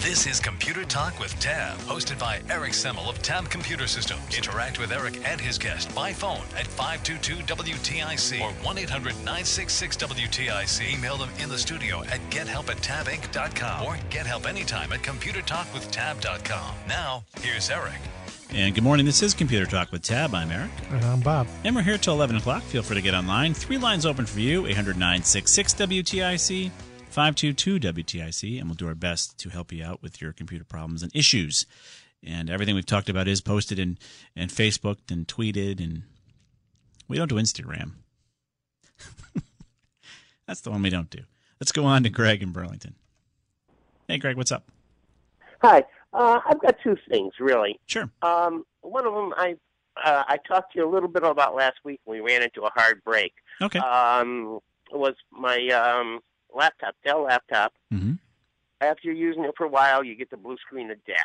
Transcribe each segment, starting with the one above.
This is Computer Talk with Tab, hosted by Eric Semmel of Tab Computer Systems. Interact with Eric and his guest by phone at 522-WTIC or 1-800-966-WTIC. Email them in the studio at gethelp at tabinc.com or get help anytime at computertalkwithtab.com. Now, here's Eric. And good morning. This is Computer Talk with Tab. I'm Eric. And I'm Bob. And we're here till 11 o'clock. Feel free to get online. Three lines open for you 800 966 WTIC, 522 WTIC, and we'll do our best to help you out with your computer problems and issues. And everything we've talked about is posted and, and Facebooked and tweeted, and we don't do Instagram. That's the one we don't do. Let's go on to Greg in Burlington. Hey, Greg, what's up? Hi. Uh, I've got two things, really. Sure. Um, one of them I uh, I talked to you a little bit about last week. We ran into a hard break. Okay. Um, was my um, laptop, Dell laptop. hmm After you're using it for a while, you get the blue screen of death.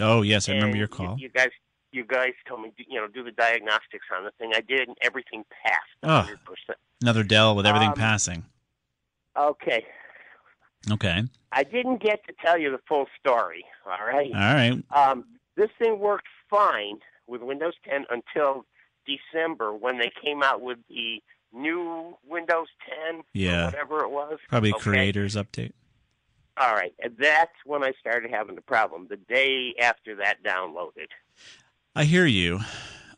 Oh, yes, I remember your call. You, guys, you guys told me, you know, do the diagnostics on the thing. I did, and everything passed. Oh. 100%. Another Dell with everything Um, passing. Okay. Okay. I didn't get to tell you the full story. All right. All right. Um, this thing worked fine with Windows 10 until December when they came out with the new Windows 10, Yeah. whatever it was. Probably Okay? creators update. All right, that's when I started having the problem. The day after that downloaded. I hear you.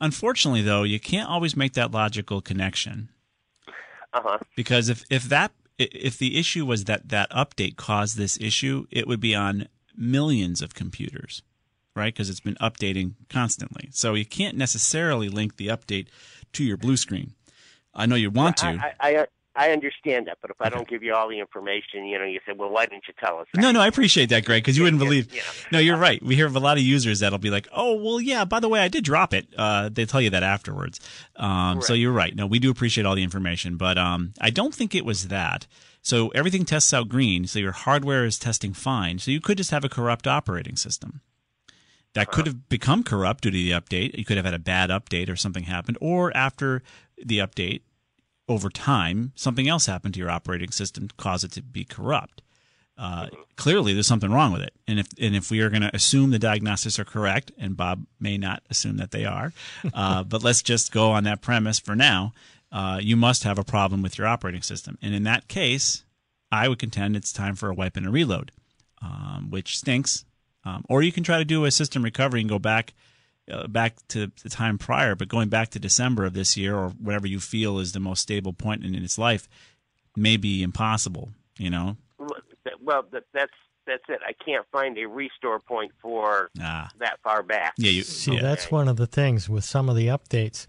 Unfortunately, though, you can't always make that logical connection Uh huh. because if if that if the issue was that that update caused this issue, it would be on millions of computers, right? Because it's been updating constantly. So you can't necessarily link the update to your blue screen. I know you want to. I, I, I understand that, but if I don't give you all the information, you know, you say, well, why didn't you tell us? That? No, no, I appreciate that, Greg, because you wouldn't believe. No, you're right. We hear of a lot of users that'll be like, "Oh, well, yeah. By the way, I did drop it." Uh, they tell you that afterwards. Um, So you're right. No, we do appreciate all the information, but um, I don't think it was that. So everything tests out green. So your hardware is testing fine. So you could just have a corrupt operating system. That could have become corrupt due to the update. You could have had a bad update or something happened, or after the update, over time, something else happened to your operating system to cause it to be corrupt. Uh, clearly, there's something wrong with it, and if and if we are going to assume the diagnostics are correct, and Bob may not assume that they are, uh, but let's just go on that premise for now. Uh, you must have a problem with your operating system, and in that case, I would contend it's time for a wipe and a reload, um, which stinks. Um, or you can try to do a system recovery and go back uh, back to the time prior, but going back to December of this year or whatever you feel is the most stable point in, in its life may be impossible. You know, Well, that, that's that's it. I can't find a restore point for ah, that far back. yeah, you, See, yeah. that's one of the things with some of the updates.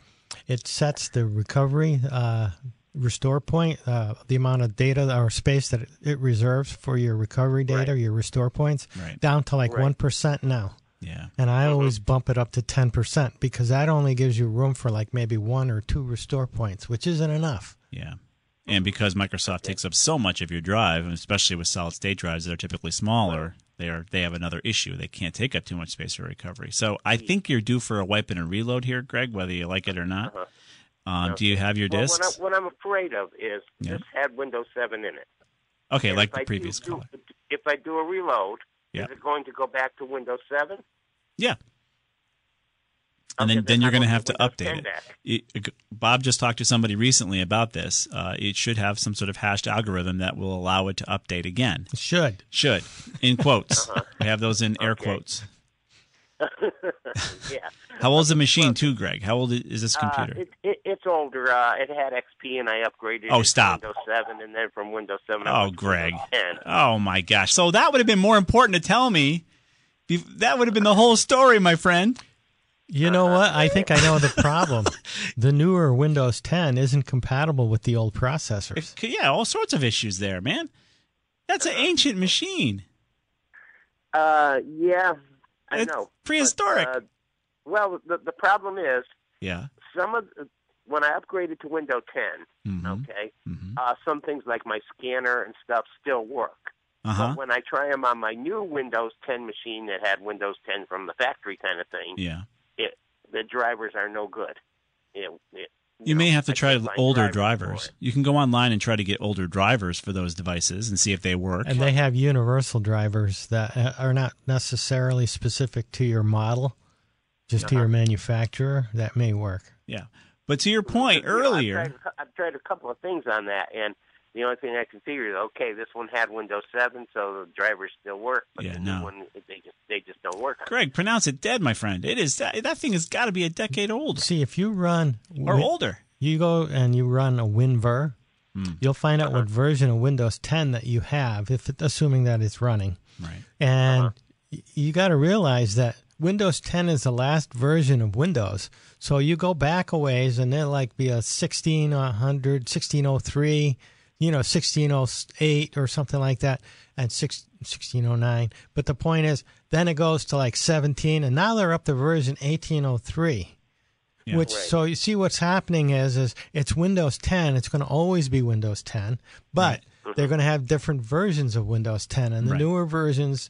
It sets the recovery uh, restore point, uh, the amount of data or space that it, it reserves for your recovery data, Right. your restore points, Right. down to like Right. 1% now. Yeah. And I mm-hmm. always bump it up to 10% because that only gives you room for like maybe one or two restore points, which isn't enough. Yeah. And because Microsoft takes up so much of your drive, and especially with solid state drives that are typically smaller, they are they have another issue. They can't take up too much space for recovery. So I mm-hmm. think you're due for a wipe and a reload here, Greg, whether you like it or not. Uh-huh. Um, do you have your Well, what, discs? I, what I'm afraid of is Yeah. this had Windows 7 in it. Okay, And like the I previous do, caller. If I do a reload, Yeah. is it going to go back to Windows 7? Yeah. And Okay, then, then you're going to have to update it. it. Bob just talked to somebody recently about this. Uh, it should have some sort of hashed algorithm that will allow it to update again. It should. Should, in quotes. we have those in air quotes. yeah. How old is the machine, too, Greg? How old is this Uh, computer? it, it, it's older. Uh, it had XP, and I upgraded Oh, it to stop. Windows 7, and then from Windows 7, I Oh, went Greg. Windows 10. Oh my gosh! So that would have been more important to tell me. That would have been the whole story, my friend. You know what? I think I know the problem. the newer Windows 10 isn't compatible with the old processors. If- yeah, all sorts of issues there, man. That's an ancient machine. Uh, yeah, I It's know. prehistoric. But, uh, well, the the problem is Yeah. some of the, when I upgraded to Windows 10, Mhm. okay, Mhm. uh, some things like my scanner and stuff still work. Uh huh. But when I try them on my new Windows 10 machine that had Windows 10 from the factory kind of thing, Yeah. it the drivers are no good. It, it, You know, may have to I try older drivers drivers. You can go online and try to get older drivers for those devices and see if they work. And they have universal drivers that uh, are not necessarily specific to your model, just to Uh-huh. your manufacturer. That may work. yeah. But to your point You earlier, I've tried, I've tried a couple of things on that, and the only thing I can figure is okay, this one had Windows 7, so the drivers still work, but Yeah, the no. new one they just they just don't work. Greg, pronounce it dead, my friend. It is that, that thing has got to be a decade old See, if you run or Win- older. you go and you run a WinVer, Hmm. you'll find out what version of Windows 10 that you have, if it, assuming that it's running. Right. And y you got to realize that Windows 10 is the last version of Windows. So you go back a ways and it'll like be a 1600, 1603, you know, 1608 or something like that, and six, 1609. But the point is, then it goes to like 17, and now they're up to version 1803. Yeah. Which Right. so you see what's happening is is it's Windows 10. It's going to always be Windows 10, but they're going to have different versions of Windows 10, and the Right. newer versions.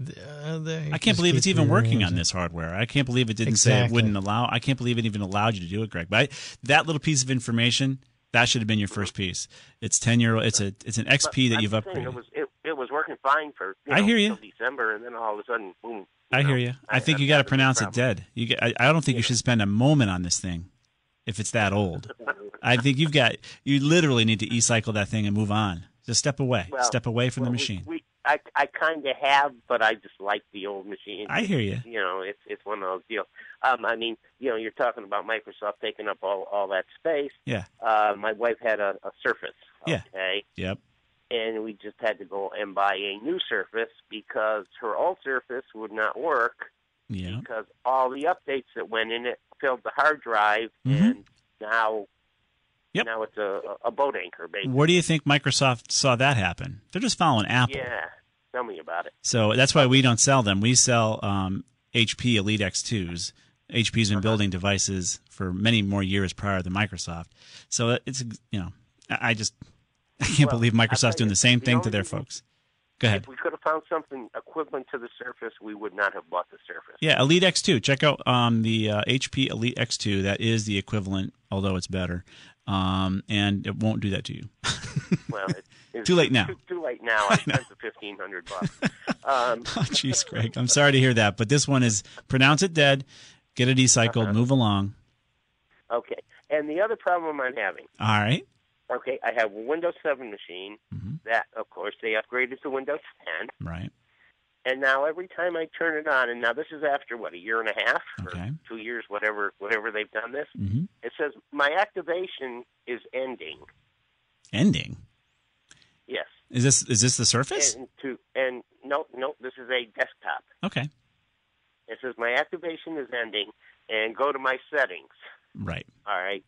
Uh, I can't believe it's even working on this hardware. I can't believe it didn't say it wouldn't allow. I can't believe it even allowed you to do it, Greg. But I, that little piece of information that should have been your first piece. It's ten year. Old. It's a it's an XP that you've I'm saying upgraded. It was it, it was working fine for you I hear you. December, and then all of a sudden, boom. I know, hear you. I think I'm you got to pronounce it dead. You get, I, I don't think you should spend a moment on this thing if it's that old. I think you've got you literally need to e-cycle that thing and move on. Just step away. Well, step away from well, the we- machine. We, I I kind of have, but I just like the old machine. I hear you. You know, it's it's one of those deals. Um, I mean, you know, you're talking about Microsoft taking up all all that space. Yeah. Uh, my wife had a, a Surface. Yeah. Okay. Yep. And we just had to go and buy a new Surface because her old Surface would not work Yeah. because all the updates that went in it filled the hard drive, Mhm. and now. Yep. Now it's a, a boat anchor, basically. Where do you think Microsoft saw that happen? They're just following Apple. Yeah. Tell me about it. So that's why we don't sell them. We sell um, HP Elite X2s. HP's been building devices for many more years prior to Microsoft. So it's you know I just I can't Well, believe Microsoft's doing the same the thing to their reason- folks. Go ahead. If we could have found something equivalent to the Surface, we would not have bought the Surface. Yeah, Elite X2. Check out um, the uh, HP Elite X2. That is the equivalent, although it's better. Um, and it won't do that to you. Well, it, Too late now. Too, too late now. I spent the fifteen hundred bucks. Um, oh, jeez, Greg. I'm sorry to hear that, but this one is pronounce it dead, get it e-cycled, Uh-huh. move along. okay, and the other problem I'm having. All right. Okay, I have a Windows 7 machine Mhm. that, of course, they upgraded to Windows 10, Right. and now every time I turn it on, and now this is after what a year and a half Okay. or two years, whatever, whatever they've done this. hmm It says my activation is ending. Ending. Yes, Is this is this the Surface? and to and no, no, this is a desktop. Okay. It says my activation is ending, and go to my settings. Right. All right.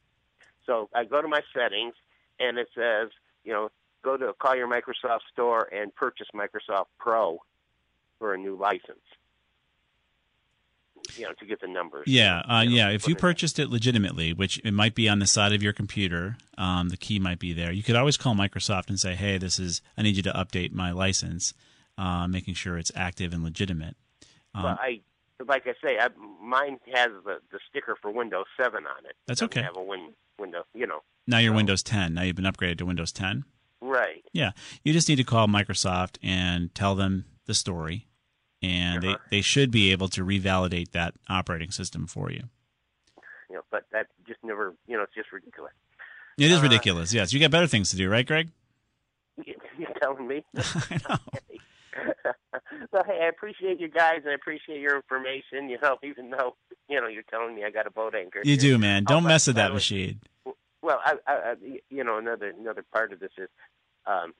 So I go to my settings, and it says, you know, go to call your Microsoft store and purchase Microsoft Pro for a new license. You know, to get the numbers. Yeah, uh, You know, yeah. If you purchased it legitimately, which it might be on the side of your computer, um, the key might be there. You could always call Microsoft and say, "Hey, this is I need you to update my license, uh, making sure it's active and legitimate." Um, Well, I, like I say, I, mine has the, the sticker for Windows 7 on it. That's okay. Have a win, window, you know. now you're so- Windows 10. Now you've been upgraded to Windows 10. Right. Yeah, you just need to call Microsoft and tell them the story, and they, they should be able to revalidate that operating system for you. You know, but that just never, you know, it's just ridiculous. It is Uh, ridiculous. Yes, you got better things to do, right, Greg? You're telling me? I know. well, hey, I appreciate you guys, and I appreciate your information. You know, even though you know you're telling me I got a boat anchor. You here. do, man. Oh, Don't by- mess with that machine. Well, I, I, I, you know, another another part of this is, um,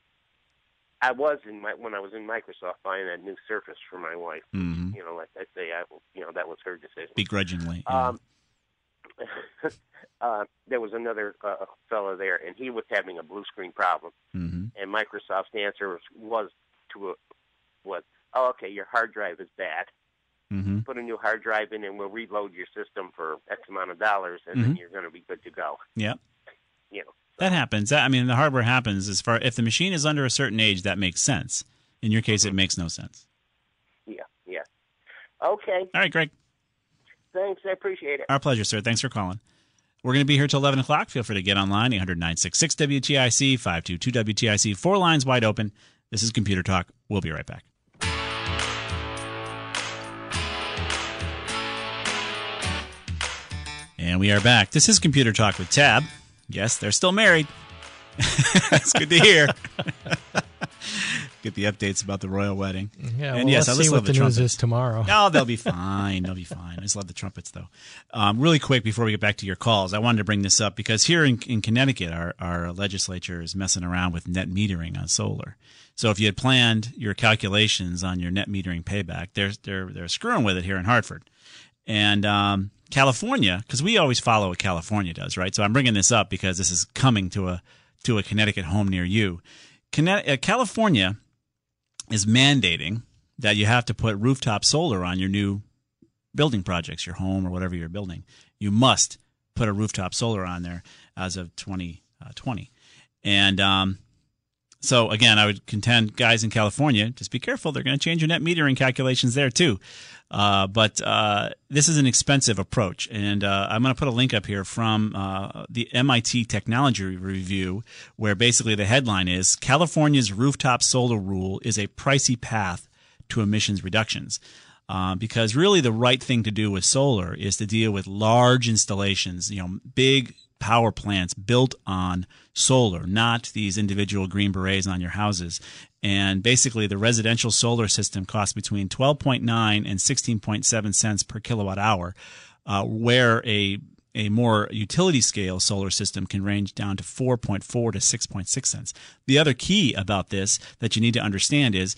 I was in my when I was in Microsoft buying that new Surface for my wife. hmm You know, like I say, I, you know, that was her decision. Begrudgingly. yeah. Um, uh, there was another uh, fellow there, and he was having a blue screen problem. hmm And Microsoft's answer was, was to a, was, oh, okay, your hard drive is bad. hmm Put a new hard drive in, and we'll reload your system for X amount of dollars, and then Mhm. you're going to be good to go. Yeah. You know, That happens. I mean, the hardware happens as far if the machine is under a certain age, that makes sense. In your case, it mm-hmm. makes no sense. yeah, yeah. Okay, All right, Greg. thanks. I appreciate it. Our pleasure, sir. Thanks for calling. We're going to be here till 11 o'clock. Feel free to get online, 800 966 WTIC, 522 WTIC. Four lines wide open. This is Computer Talk. We'll be right back. And we are back. This is Computer Talk with Tab. Yes, they're still married. That's good to hear. Get the updates about the royal wedding. Yeah, and well, yes, I let's just see love what the, the, news trumpets. is tomorrow. No, they'll be fine. They'll be fine. I just love the trumpets, though. Um, really quick before we get back to your calls, I wanted to bring this up because here in, in Connecticut, our, our legislature is messing around with net metering on solar. So if you had planned your calculations on your net metering payback, they're they're they're screwing with it here in Hartford, and um, California because we always follow what California does, right? So I'm bringing this up because this is coming to a to a Connecticut home near you. Uh, California is mandating that you have to put rooftop solar on your new building projects, your home or whatever you're building. You must put a rooftop solar on there as of 2020. And um, so, again, I would contend, guys in California, just be careful. They're going to change your net metering calculations there, too. Uh, but uh, this is an expensive approach. And uh, I'm going to put a link up here from uh, the MIT Technology Review, where basically the headline is California's rooftop solar rule is a pricey path to emissions reductions. Uh, because really the right thing to do with solar is to deal with large installations, you know, big power plants built on solar, not these individual green berets on your houses. And basically, the residential solar system costs between 12.9 and 16.7 cents per kilowatt hour, uh, where a a more utility scale solar system can range down to 4.4 to 6.6 cents. The other key about this that you need to understand is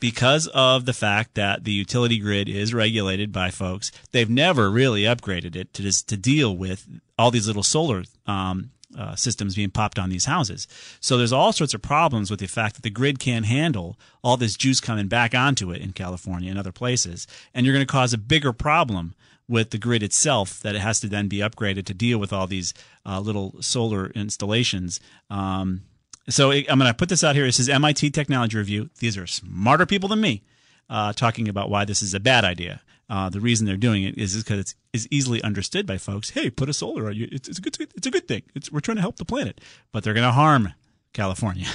because of the fact that the utility grid is regulated by folks, they've never really upgraded it to just to deal with all these little solar um, uh, systems being popped on these houses. So there's all sorts of problems with the fact that the grid can't handle all this juice coming back onto it in California and other places, and you're going to cause a bigger problem with the grid itself that it has to then be upgraded to deal with all these uh, little solar installations. Um, so it, I'm going to put this out here. This is MIT Technology Review. These are smarter people than me uh, talking about why this is a bad idea. Uh, the reason they're doing it is because it's is easily understood by folks. Hey, put a solar on you. It's, it's a good. It's a good thing. It's, we're trying to help the planet, but they're going to harm California.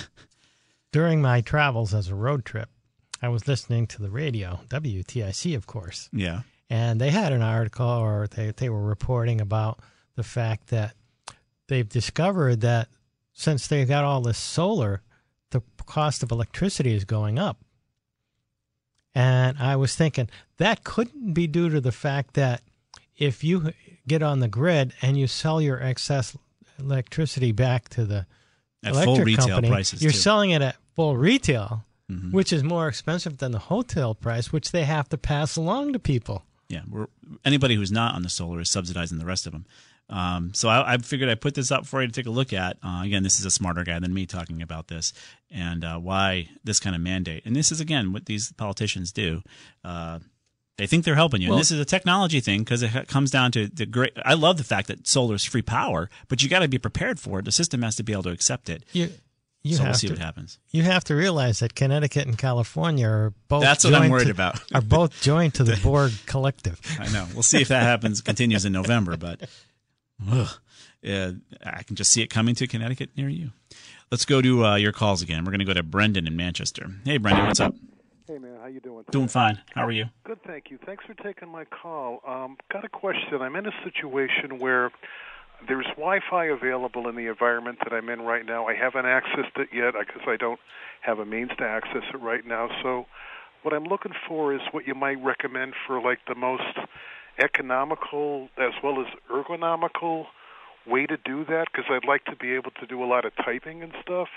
During my travels as a road trip, I was listening to the radio, WTIC, of course, yeah. and they had an article or they, they were reporting about the fact that they've discovered that since they've got all this solar, the cost of electricity is going up. And I was thinking that couldn't be due to the fact that if you get on the grid and you sell your excess electricity back to the At electric full retail company, prices, you're too. selling it at full retail, Mhm. which is more expensive than the hotel price, which they have to pass along to people. Yeah, we're, anybody who's not on the solar is subsidizing the rest of them. Um, so I, I figured I'd put this up for you to take a look at. Uh, again, this is a smarter guy than me talking about this and uh, why this kind of mandate. And this is again what these politicians do. Uh, they think they're helping you, Well- and this is a technology thing because it comes down to the great. I love the fact that solar is free power, but you got to be prepared for it. The system has to be able to accept it. You, you so have we'll see to, what happens. You have to realize that Connecticut and California are both. That's what I'm worried to- about. Are both joined to the Borg Collective. I know. We'll see if that happens. Continues in November, but ugh, uh, I can just see it coming to Connecticut near you. Let's go to uh, your calls again. We're going to go to Brendan in Manchester. Hey, Brendan, what's up? Hey man, how you doing? Doing fine. How are you? Good, thank you. Thanks for taking my call. Um, got a question. I'm in a situation where there's Wi-Fi available in the environment that I'm in right now. I haven't accessed it yet because I don't have a means to access it right now. So, what I'm looking for is what you might recommend for like the most economical as well as ergonomical way to do that because I'd like to be able to do a lot of typing and stuff.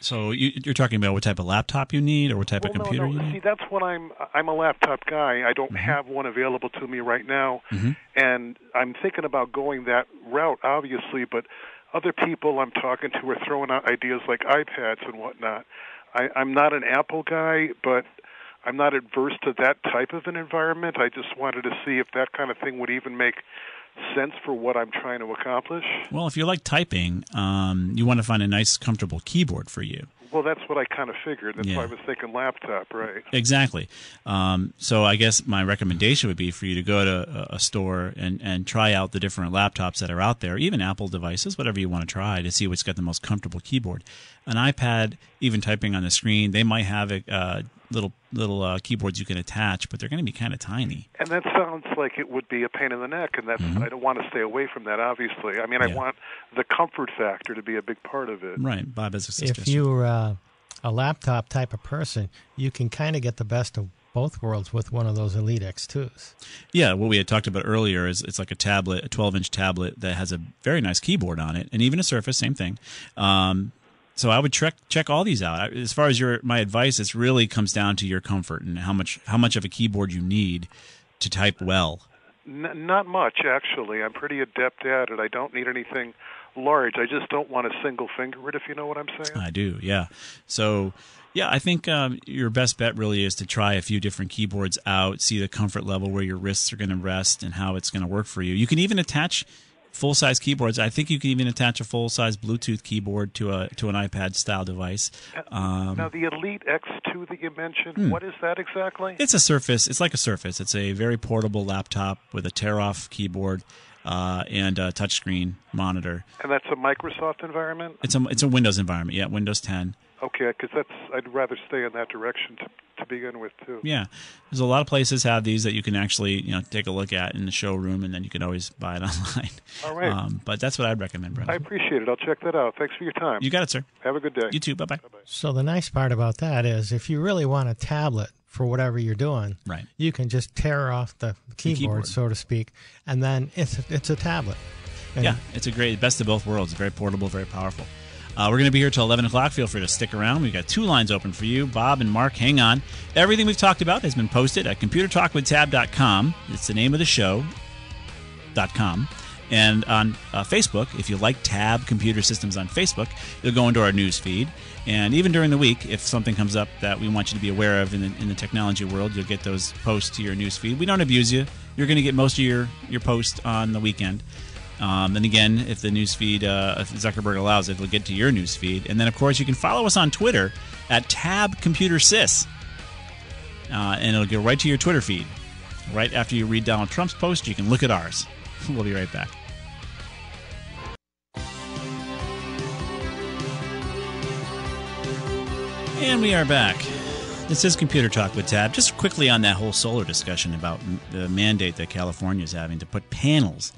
So you, you're talking about what type of laptop you need, or what type well, of computer no, no. you See, need? that's what I'm. I'm a laptop guy. I don't Mm-hmm. have one available to me right now, Mhm. and I'm thinking about going that route, obviously. But other people I'm talking to are throwing out ideas like iPads and whatnot. I, I'm not an Apple guy, but I'm not adverse to that type of an environment. I just wanted to see if that kind of thing would even make sense for what I'm trying to accomplish. Well, if you like typing, um, you want to find a nice, comfortable keyboard for you. Well, that's what I kind of figured. That's Yeah. why I was thinking laptop, right? Exactly. Um, so I guess my recommendation would be for you to go to a, a store and, and try out the different laptops that are out there, even Apple devices, whatever you want to try to see what's got the most comfortable keyboard. An iPad, even typing on the screen, they might have a, uh, little little uh, keyboards you can attach, but they're going to be kind of tiny. And that sounds like it would be a pain in the neck, and that's I don't want to stay away from that. Obviously, I mean, Mm-hmm. Yeah. I want the comfort factor to be a big part of it. Right. Bob has a suggestion. If you're uh, a laptop type of person, you can kind of get the best of both worlds with one of those Elite X2s. Yeah, what we had talked about earlier is it's like a tablet, a 12 inch tablet that has a very nice keyboard on it, and even a Surface, same thing. Um, so I would check check all these out. As far as your my advice, it really comes down to your comfort and how much how much of a keyboard you need to type well. N- not much, actually. I'm pretty adept at it. I don't need anything large. I just don't want a single finger it, if you know what I'm saying. I do, yeah. So, yeah, I think um, your best bet really is to try a few different keyboards out, see the comfort level where your wrists are going to rest and how it's going to work for you. You can even attach full size keyboards. I think you can even attach a full size Bluetooth keyboard to a to an iPad style device. Um, now, the Elite X2 that you mentioned, Hmm. what is that exactly? it's a Surface. It's like a Surface. It's a very portable laptop with a tear off keyboard uh, and a touchscreen monitor. and that's a Microsoft environment? It's a it's a Windows environment. Yeah, Windows 10. Okay, because that's I'd rather stay in that direction to, to begin with, too. Yeah, there's a lot of places have these that you can actually you know take a look at in the showroom, and then you can always buy it online. All right. Um, but that's what I'd recommend, I appreciate it. I'll check that out. Thanks for your time. You got it, sir. Have a good day. You too. Bye bye. So the nice part about that is if you really want a tablet for whatever you're doing, Right. you can just tear off the keyboard, keyboard. so to speak, and then it's it's a tablet. And Yeah, it's a great best of both worlds. Very portable, very powerful. Uh, we're going to be here till 11 o'clock. Feel free to stick around. We've got two lines open for you. Bob and Mark, hang on. Everything we've talked about has been posted at computertalkwithtab.com. It's the name of the show. Dot com. And on uh, Facebook, if you like Tab Computer Systems on Facebook, you'll go into our news feed. And even during the week, if something comes up that we want you to be aware of in the, in the technology world, you'll get those posts to your news feed. We don't abuse you. You're going to get most of your, your posts on the weekend. Um, and again, if the news feed, uh, if Zuckerberg allows it, it'll get to your news feed. And then, of course, you can follow us on Twitter at Tab Computer Sys. Uh, and it'll go right to your Twitter feed. Right after you read Donald Trump's post, you can look at ours. We'll be right back. And we are back. This is Computer Talk with Tab. Just quickly on that whole solar discussion about the mandate that California is having to put panels,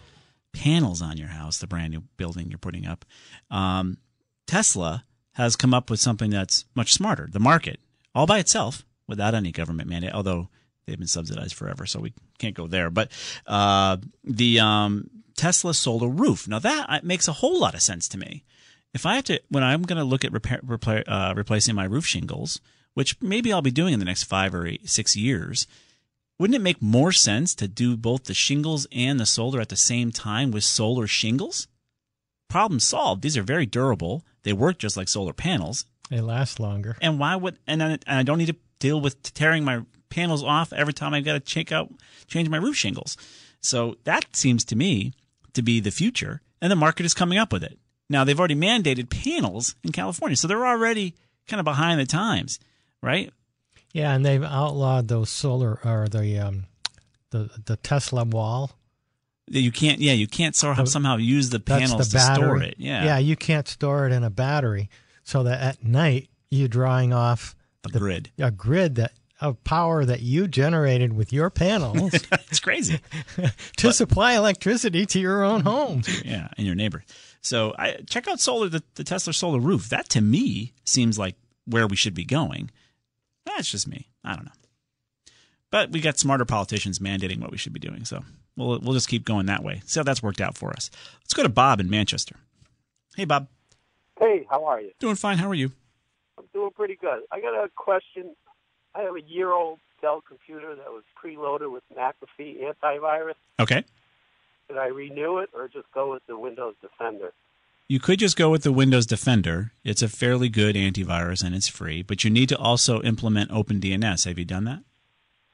panels on your house, the brand new building you're putting up. Um, Tesla has come up with something that's much smarter. The market, all by itself, without any government mandate, although they've been subsidized forever, so we can't go there. But uh, the um, Tesla solar roof. Now that uh, makes a whole lot of sense to me. If I have to, when I'm going to look at repair, uh, replacing my roof shingles, which maybe I'll be doing in the next five or eight, six years, wouldn't it make more sense to do both the shingles and the solar at the same time with solar shingles? Problem solved. These are very durable. They work just like solar panels. They last longer. And why would and I, and I don't need to deal with tearing my panels off every time I've got to check out change my roof shingles. So that seems to me to be the future, and the market is coming up with it. Now they've already mandated panels in California, so they're already kind of behind the times, right? Yeah, and they've outlawed those solar or the um, the the Tesla wall. You can't, yeah, you can't somehow, The- somehow use the panels the to battery. store it. Yeah, yeah, you can't store it in a battery, so that at night you're drawing off the grid. a grid that of power that you generated with your panels it's crazy. to supply electricity to your own home. yeah, and your neighbor. So I check out solar the, the Tesla solar roof. That to me seems like where we should be going. That's just me. I don't know. But we got smarter politicians mandating what we should be doing, so we'll we'll just keep going that way. See how that's worked out for us. Let's go to Bob in Manchester. Hey, Bob. Hey, how are you? Doing fine. How are you? I'm doing pretty good. I got a question. I have a year-old Dell computer that was preloaded with McAfee antivirus. Okay. Should I renew it or just go with the Windows Defender? You could just go with the Windows Defender. It's a fairly good antivirus and it's free, but you need to also implement OpenDNS. Have you done that?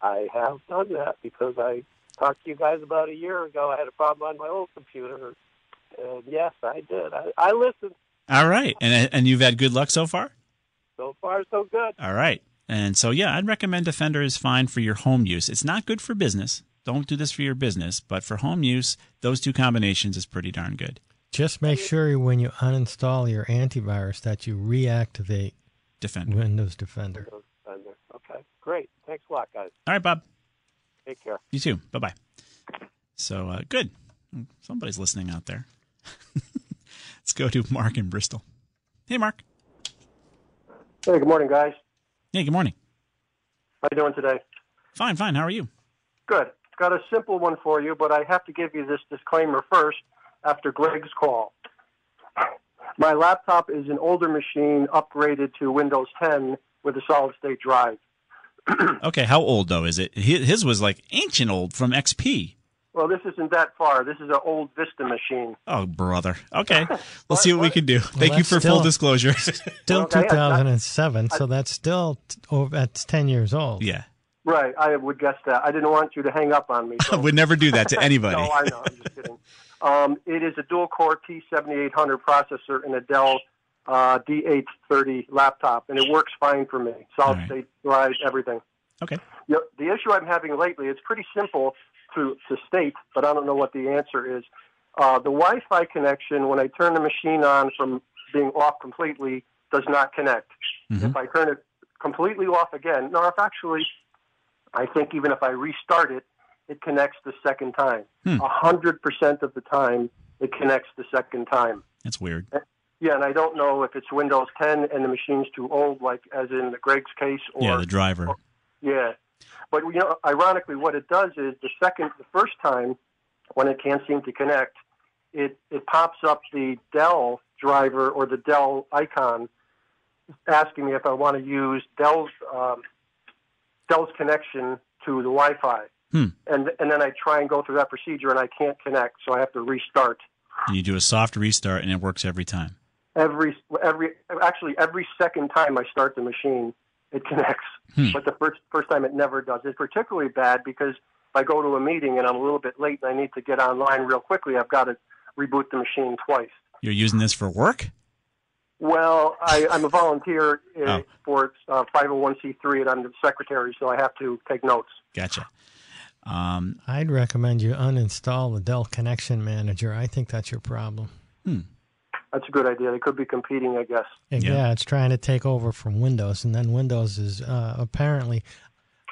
I have done that because I talked to you guys about a year ago. I had a problem on my old computer, and yes, I did. I, I listened. All right. And and you've had good luck so far? So far, so good. All right. And so yeah, I'd recommend Defender is fine for your home use. It's not good for business. Don't do this for your business, but for home use, those two combinations is pretty darn good. Just make sure when you uninstall your antivirus that you reactivate Defender. Windows Defender. Windows Defender. Okay, great. Thanks a lot, guys. All right, Bob. Take care. You too. Bye bye. So uh, good. Somebody's listening out there. Let's go to Mark in Bristol. Hey, Mark. Hey, good morning, guys. Hey, good morning. How you doing today? Fine, fine. How are you? Good. Got a simple one for you, but I have to give you this disclaimer first after Greg's call. My laptop is an older machine upgraded to Windows 10 with a solid state drive. Okay, how old though is it? His was like ancient old from XP. Well, this isn't that far. This is an old Vista machine. Oh, brother. Okay, we'll see what we can do. Thank you for still- full disclosure. Still Okay, I- I- 2007, so that's still oh, that's 10 years old. yeah, Right, I would guess that. I didn't want you to hang up on me. I would never do that to anybody. no, I know. I'm just kidding. Um, it is a dual-core T7800 processor in a Dell uh, D830 laptop, and it works fine for me. Solid-state drive, everything. Okay. You know, the issue I'm having lately, it's pretty simple to, to state, but I don't know what the answer is. Uh, the Wi-Fi connection, when I turn the machine on from being off completely, does not connect. Mhm. If I turn it completely off again, no, if actually, I think even if I restart it, it connects the second time. Hmm. A hundred percent of the time, it connects the second time. That's weird. Yeah, and I don't know if it's Windows 10 and the machine's too old, like as in the Greg's case, or Yeah, the driver. yeah. But you know, ironically, what it does is the second, the first time when it can't seem to connect, it it pops up the Dell driver or the Dell icon, asking me if I want to use Dell's um, Dell's connection to the Wi-Fi. Hmm. And and then I try and go through that procedure and I can't connect, so I have to restart And you do a soft restart, and it works every time. every every actually every second time I start the machine, it connects. Hmm. But the first first time it never does. It's particularly bad because if I go to a meeting and I'm a little bit late and I need to get online real quickly, I've got to reboot the machine twice. You're using this for work? Well, I, I'm a volunteer uh, Oh. for uh, 501c3 and I'm the secretary, so I have to take notes. Gotcha. Um, I'd recommend you uninstall the Dell Connection Manager. I think that's your problem. That's a good idea. They could be competing, I guess. And Yeah. yeah. it's trying to take over from Windows, and then Windows is uh, apparently.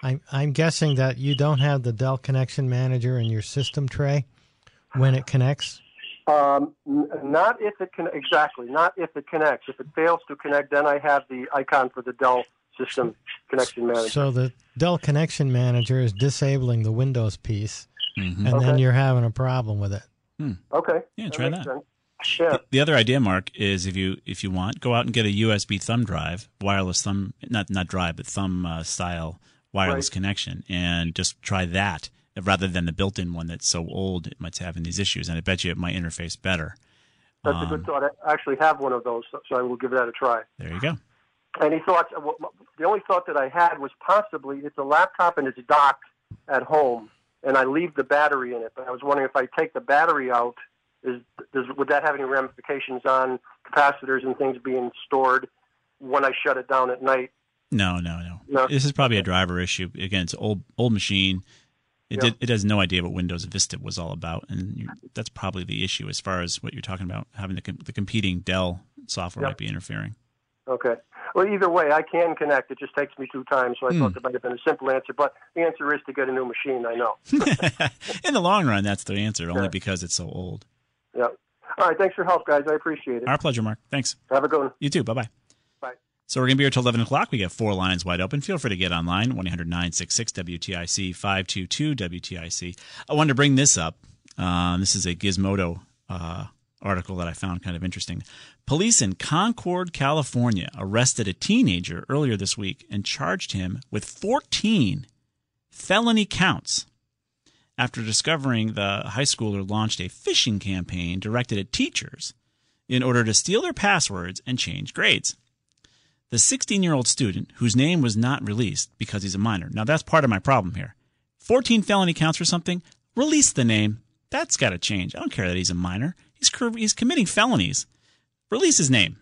I'm I'm guessing that you don't have the Dell Connection Manager in your system tray when it connects. Um, n- not if it can exactly. Not if it connects. If it fails to connect, then I have the icon for the Dell system connection manager. So the Dell Connection Manager is disabling the Windows piece, mhm. and then you're having a problem with it. Okay. Yeah, try that. sense. Yeah. The other idea, Mark, is if you if you want, go out and get a USB thumb drive, wireless thumb, not not drive, but thumb uh, style wireless Right. connection, and just try that rather than the built-in one that's so old it might having these issues. And I bet you it might interface better. That's a Um, good thought. I actually have one of those, so- so I will give that a try. There you go. Any thoughts? uh, The only thought that I had was possibly it's a laptop and it's docked at home, and I leave the battery in it. But I was wondering if I take the battery out, is does would that have any ramifications on capacitors and things being stored when I shut it down at night? No, no, no. No? This is probably a driver issue. Again, it's an old old machine. It Yeah. did, it has no idea what Windows Vista was all about, and you, that's probably the issue as far as what you're talking about having the com- the competing Dell software Yeah. might be interfering. Okay. Well, either way, I can connect. It just takes me two times, so I thought that might have been a simple answer. But the answer is to get a new machine. I know. In the long run, that's the answer, only Yeah. because it's so old. Yeah. All right. Thanks for help, guys. I appreciate it. Our pleasure, Mark. Thanks. Have a good one. You too. Bye bye. Bye. So we're going to be here till 11 o'clock. We got four lines wide open. Feel free to get online, 1 800 966 WTIC 522 WTIC. I wanted to bring this up. Um, this is a Gizmodo uh, article that I found kind of interesting. Police in Concord, California arrested a teenager earlier this week and charged him with 14 felony counts after discovering the high schooler launched a phishing campaign directed at teachers in order to steal their passwords and change grades. The 16 year old student, whose name was not released because he's a minor, now that's part of my problem here. 14 felony counts for something, release the name. That's got to change. I don't care that he's a minor. He's, he's committing felonies. Release his name.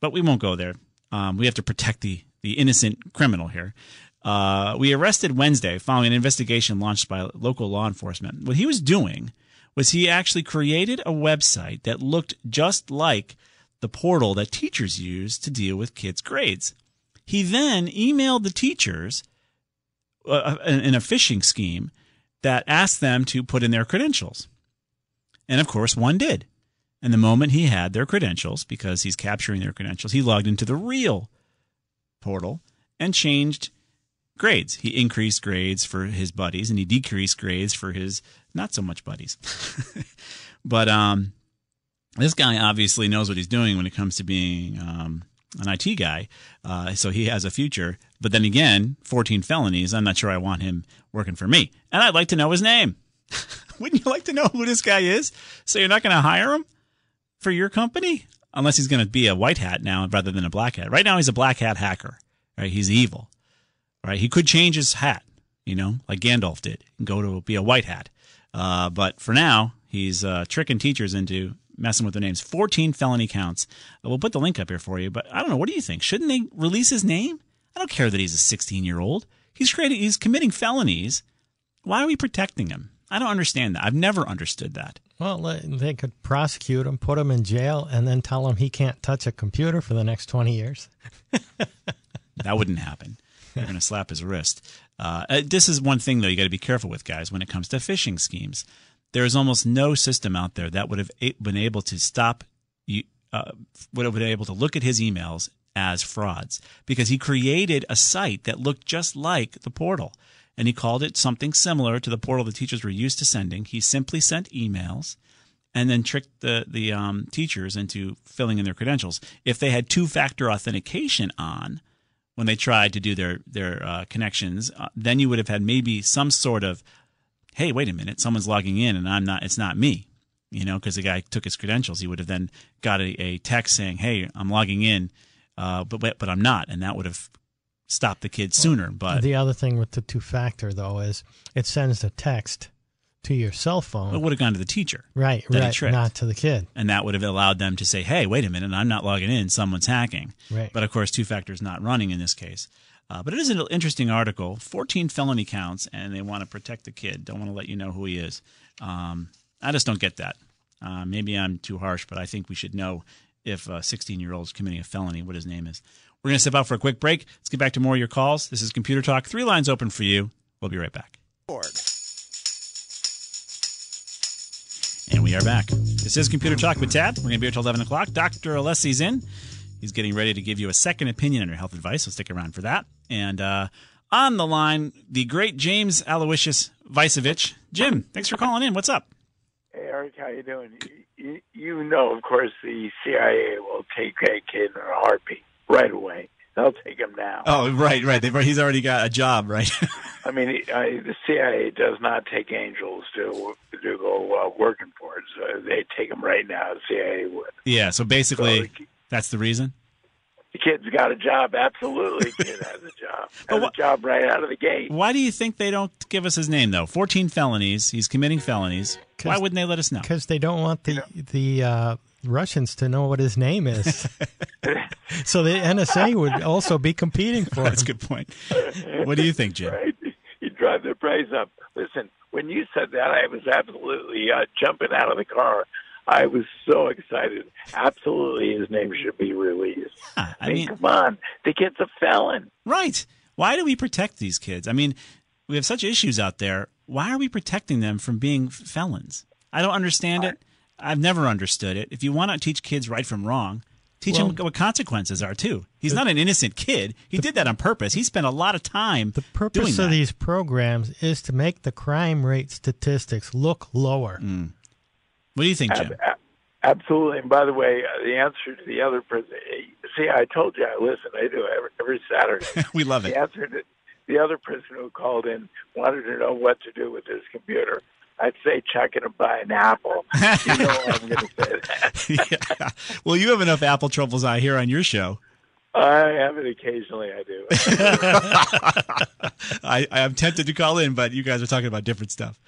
But we won't go there. Um, we have to protect the, the innocent criminal here. Uh, we arrested Wednesday following an investigation launched by local law enforcement. What he was doing was he actually created a website that looked just like the portal that teachers use to deal with kids' grades. He then emailed the teachers uh, in a phishing scheme that asked them to put in their credentials. And of course, one did. And the moment he had their credentials, because he's capturing their credentials, he logged into the real portal and changed grades. He increased grades for his buddies and he decreased grades for his not so much buddies. but um, this guy obviously knows what he's doing when it comes to being um, an IT guy. Uh, so he has a future. But then again, 14 felonies. I'm not sure I want him working for me. And I'd like to know his name. Wouldn't you like to know who this guy is? So you're not going to hire him for your company? Unless he's going to be a white hat now rather than a black hat. Right now, he's a black hat hacker. Right? He's evil. Right? He could change his hat, you know, like Gandalf did, and go to be a white hat. Uh, but for now, he's uh, tricking teachers into messing with their names. 14 felony counts. We'll put the link up here for you. But I don't know. What do you think? Shouldn't they release his name? I don't care that he's a 16 year old. He's creating. He's committing felonies. Why are we protecting him? I don't understand that. I've never understood that. Well, they could prosecute him, put him in jail, and then tell him he can't touch a computer for the next 20 years. that wouldn't happen. They're going to slap his wrist. Uh, uh, this is one thing, though, you got to be careful with, guys, when it comes to phishing schemes. There is almost no system out there that would have been able to stop you, uh, would have been able to look at his emails as frauds because he created a site that looked just like the portal and he called it something similar to the portal the teachers were used to sending. He simply sent emails and then tricked the the um, teachers into filling in their credentials. If they had two factor authentication on when they tried to do their their uh, connections, uh, then you would have had maybe some sort of, hey, wait a minute, someone's logging in and I'm not. It's not me. You know, because the guy took his credentials. He would have then got a, a text saying, "Hey, I'm logging in." Uh, but, but but I'm not, and that would have stop the kid sooner. But the other thing with the two factor though is it sends a text to your cell phone. It would have gone to the teacher, right? Right, not to the kid, and that would have allowed them to say, "Hey, wait a minute, I'm not logging in. Someone's hacking." Right. But of course, two factor is not running in this case. Uh, but it is an interesting article. 14 felony counts, and they want to protect the kid. Don't want to let you know who he is. Um, I just don't get that. Uh, maybe I'm too harsh, but I think we should know if a 16 year old is committing a felony, what his name is. We're going to step out for a quick break. Let's get back to more of your calls. This is Computer Talk. Three lines open for you. We'll be right back. And we are back. This is Computer Talk with Tab. We're going to be here till 11 o'clock. Dr. Alessi's in. He's getting ready to give you a second opinion on your health advice, so stick around for that. And uh, on the line, the great James Aloysius Vicevich. Jim, thanks for calling in. What's up? Hey, Eric, how you doing? You, you know, of course, the CIA will take a kid in a heartbeat right away. They'll take him now. Oh, right, right. They've, he's already got a job, right? I mean, I, the CIA does not take angels to to go uh, working for it. So they take them right now. The CIA would. Yeah. So basically, so that's the reason. The kid's got a job. Absolutely, the kid has a job. Has wh- a job right out of the gate. Why do you think they don't give us his name though? Fourteen felonies. He's committing felonies. Why wouldn't they let us know? Because they don't want the you know, the uh, Russians to know what his name is. so the NSA would also be competing for That's him. a good point. What do you think, Jim? Right. You drive the price up. Listen, when you said that, I was absolutely uh, jumping out of the car. I was so excited. Absolutely, his name should be released. Yeah, I, I mean, mean, come on, the kid's a felon. Right. Why do we protect these kids? I mean, we have such issues out there. Why are we protecting them from being felons? I don't understand it. I've never understood it. If you want to teach kids right from wrong, teach well, them what consequences are too. He's the, not an innocent kid. He the, did that on purpose. He spent a lot of time. The purpose of these programs is to make the crime rate statistics look lower. Mm. What do you think, Jim? Absolutely. And by the way, uh, the answer to the other person, see, I told you I listen. I do every, every Saturday. we love it. The answer to the other person who called in wanted to know what to do with his computer. I'd say check it and buy an apple. you know I'm going to say that. yeah. Well, you have enough apple troubles I hear on your show. I have it occasionally. I do. I, I'm tempted to call in, but you guys are talking about different stuff.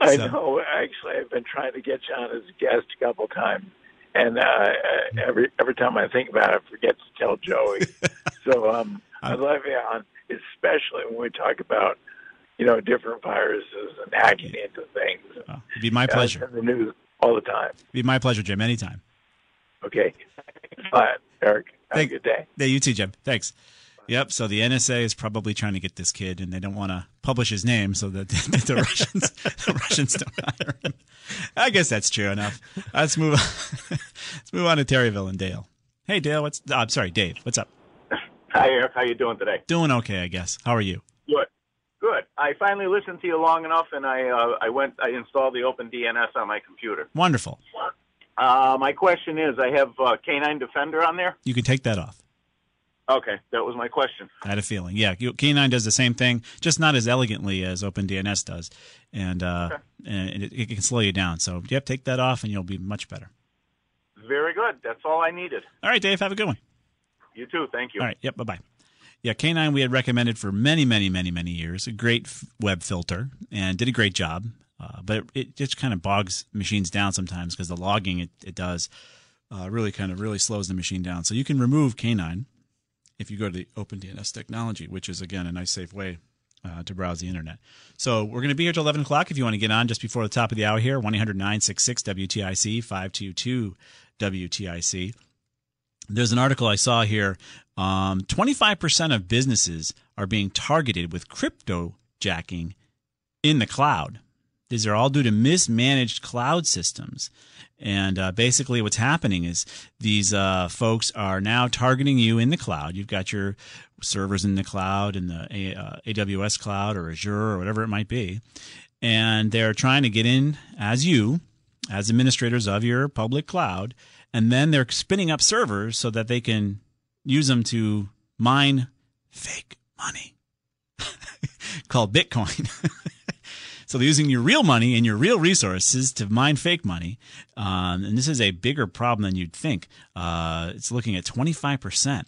I so. know. Actually, I've been trying to get you on as a guest a couple times, and uh, every every time I think about it, I forget to tell Joey. so um, I'd love you on, especially when we talk about you know different viruses and hacking into things. It'd be my pleasure. In the news all the time. It'd be my pleasure, Jim. Anytime. Okay. Bye, Eric. Have Thank, a good day. Yeah, you too, Jim. Thanks. Yep. So the NSA is probably trying to get this kid, and they don't want to publish his name so that, that the Russians the Russians don't hire him. I guess that's true enough. Let's move on. Let's move on to Terryville and Dale. Hey, Dale. What's? Oh, I'm sorry, Dave. What's up? Hi, Eric. How you doing today? Doing okay, I guess. How are you? I finally listened to you long enough, and I uh, I went I installed the OpenDNS on my computer. Wonderful. Uh, my question is, I have uh, K9 Defender on there. You can take that off. Okay, that was my question. I had a feeling. Yeah, K9 does the same thing, just not as elegantly as OpenDNS does, and uh, okay. and it, it, can slow you down. So, yep, take that off, and you'll be much better. Very good. That's all I needed. All right, Dave. Have a good one. You too. Thank you. All right. Yep. Bye bye. Yeah, K9 we had recommended for many, many, many, many years. A great web filter and did a great job. Uh, but it, it, just kind of bogs machines down sometimes because the logging it, it does uh, really kind of really slows the machine down. So you can remove K9 if you go to the OpenDNS technology, which is again a nice safe way uh, to browse the internet. So we're going to be here till 11 o'clock. If you want to get on just before the top of the hour here, 1 800 966 WTIC 522 WTIC. There's an article I saw here. Um, 25% of businesses are being targeted with crypto jacking in the cloud. These are all due to mismanaged cloud systems. And uh, basically, what's happening is these uh, folks are now targeting you in the cloud. You've got your servers in the cloud, in the A- uh, AWS cloud or Azure or whatever it might be. And they're trying to get in as you, as administrators of your public cloud. And then they're spinning up servers so that they can use them to mine fake money called Bitcoin. So they're using your real money and your real resources to mine fake money. Um, and this is a bigger problem than you'd think. Uh, it's looking at 25%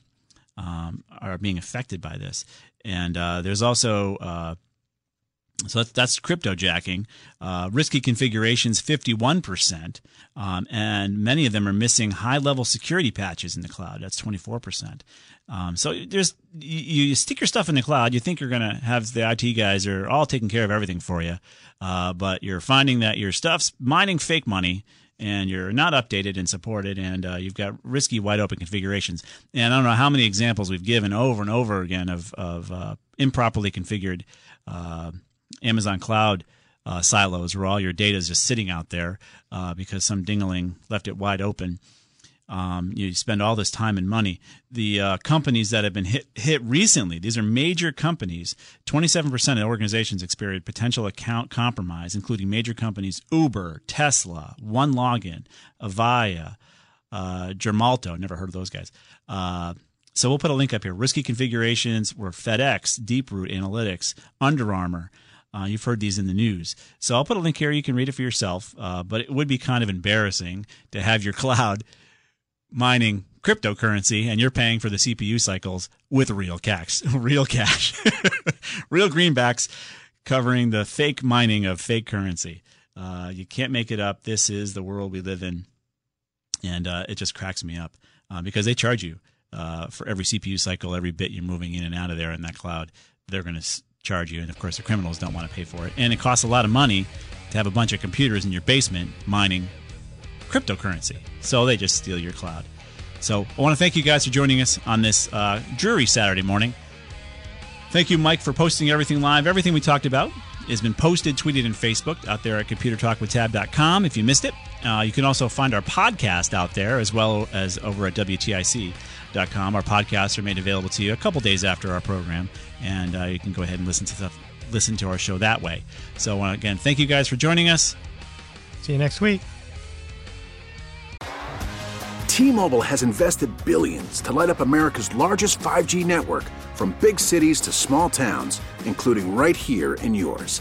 um, are being affected by this. And uh, there's also uh, so that's, that's crypto jacking. Uh, risky configurations, 51%. Um, and many of them are missing high level security patches in the cloud. That's 24%. Um, so there's you, you, stick your stuff in the cloud. You think you're going to have the IT guys are all taking care of everything for you, uh, but you're finding that your stuff's mining fake money and you're not updated and supported, and uh, you've got risky wide open configurations. And I don't know how many examples we've given over and over again of of uh, improperly configured uh, Amazon Cloud uh, silos where all your data is just sitting out there uh, because some dingaling left it wide open. Um, you spend all this time and money. The uh, companies that have been hit hit recently, these are major companies. Twenty-seven percent of organizations experienced potential account compromise, including major companies Uber, Tesla, OneLogin, Avaya, uh, Gemalto. Never heard of those guys. Uh, so we'll put a link up here. Risky configurations were FedEx, Deeproot Analytics, Under Armour. Uh, you've heard these in the news. So I'll put a link here. You can read it for yourself. Uh, but it would be kind of embarrassing to have your cloud mining cryptocurrency and you're paying for the CPU cycles with real cash, real cash, real greenbacks covering the fake mining of fake currency. Uh, you can't make it up. This is the world we live in. And uh, it just cracks me up uh, because they charge you uh, for every CPU cycle, every bit you're moving in and out of there in that cloud. They're going to charge you. And of course, the criminals don't want to pay for it. And it costs a lot of money to have a bunch of computers in your basement mining cryptocurrency. So they just steal your cloud. So I want to thank you guys for joining us on this uh, dreary Saturday morning. Thank you, Mike, for posting everything live. Everything we talked about has been posted, tweeted, and Facebook out there at computertalkwithtab.com if you missed it. Uh, you can also find our podcast out there as well as over at WTIC.com. Our podcasts are made available to you a couple days after our program, and uh, you can go ahead and listen to the, listen to our show that way. So uh, again, thank you guys for joining us. See you next week. T-Mobile has invested billions to light up America's largest 5G network from big cities to small towns, including right here in yours.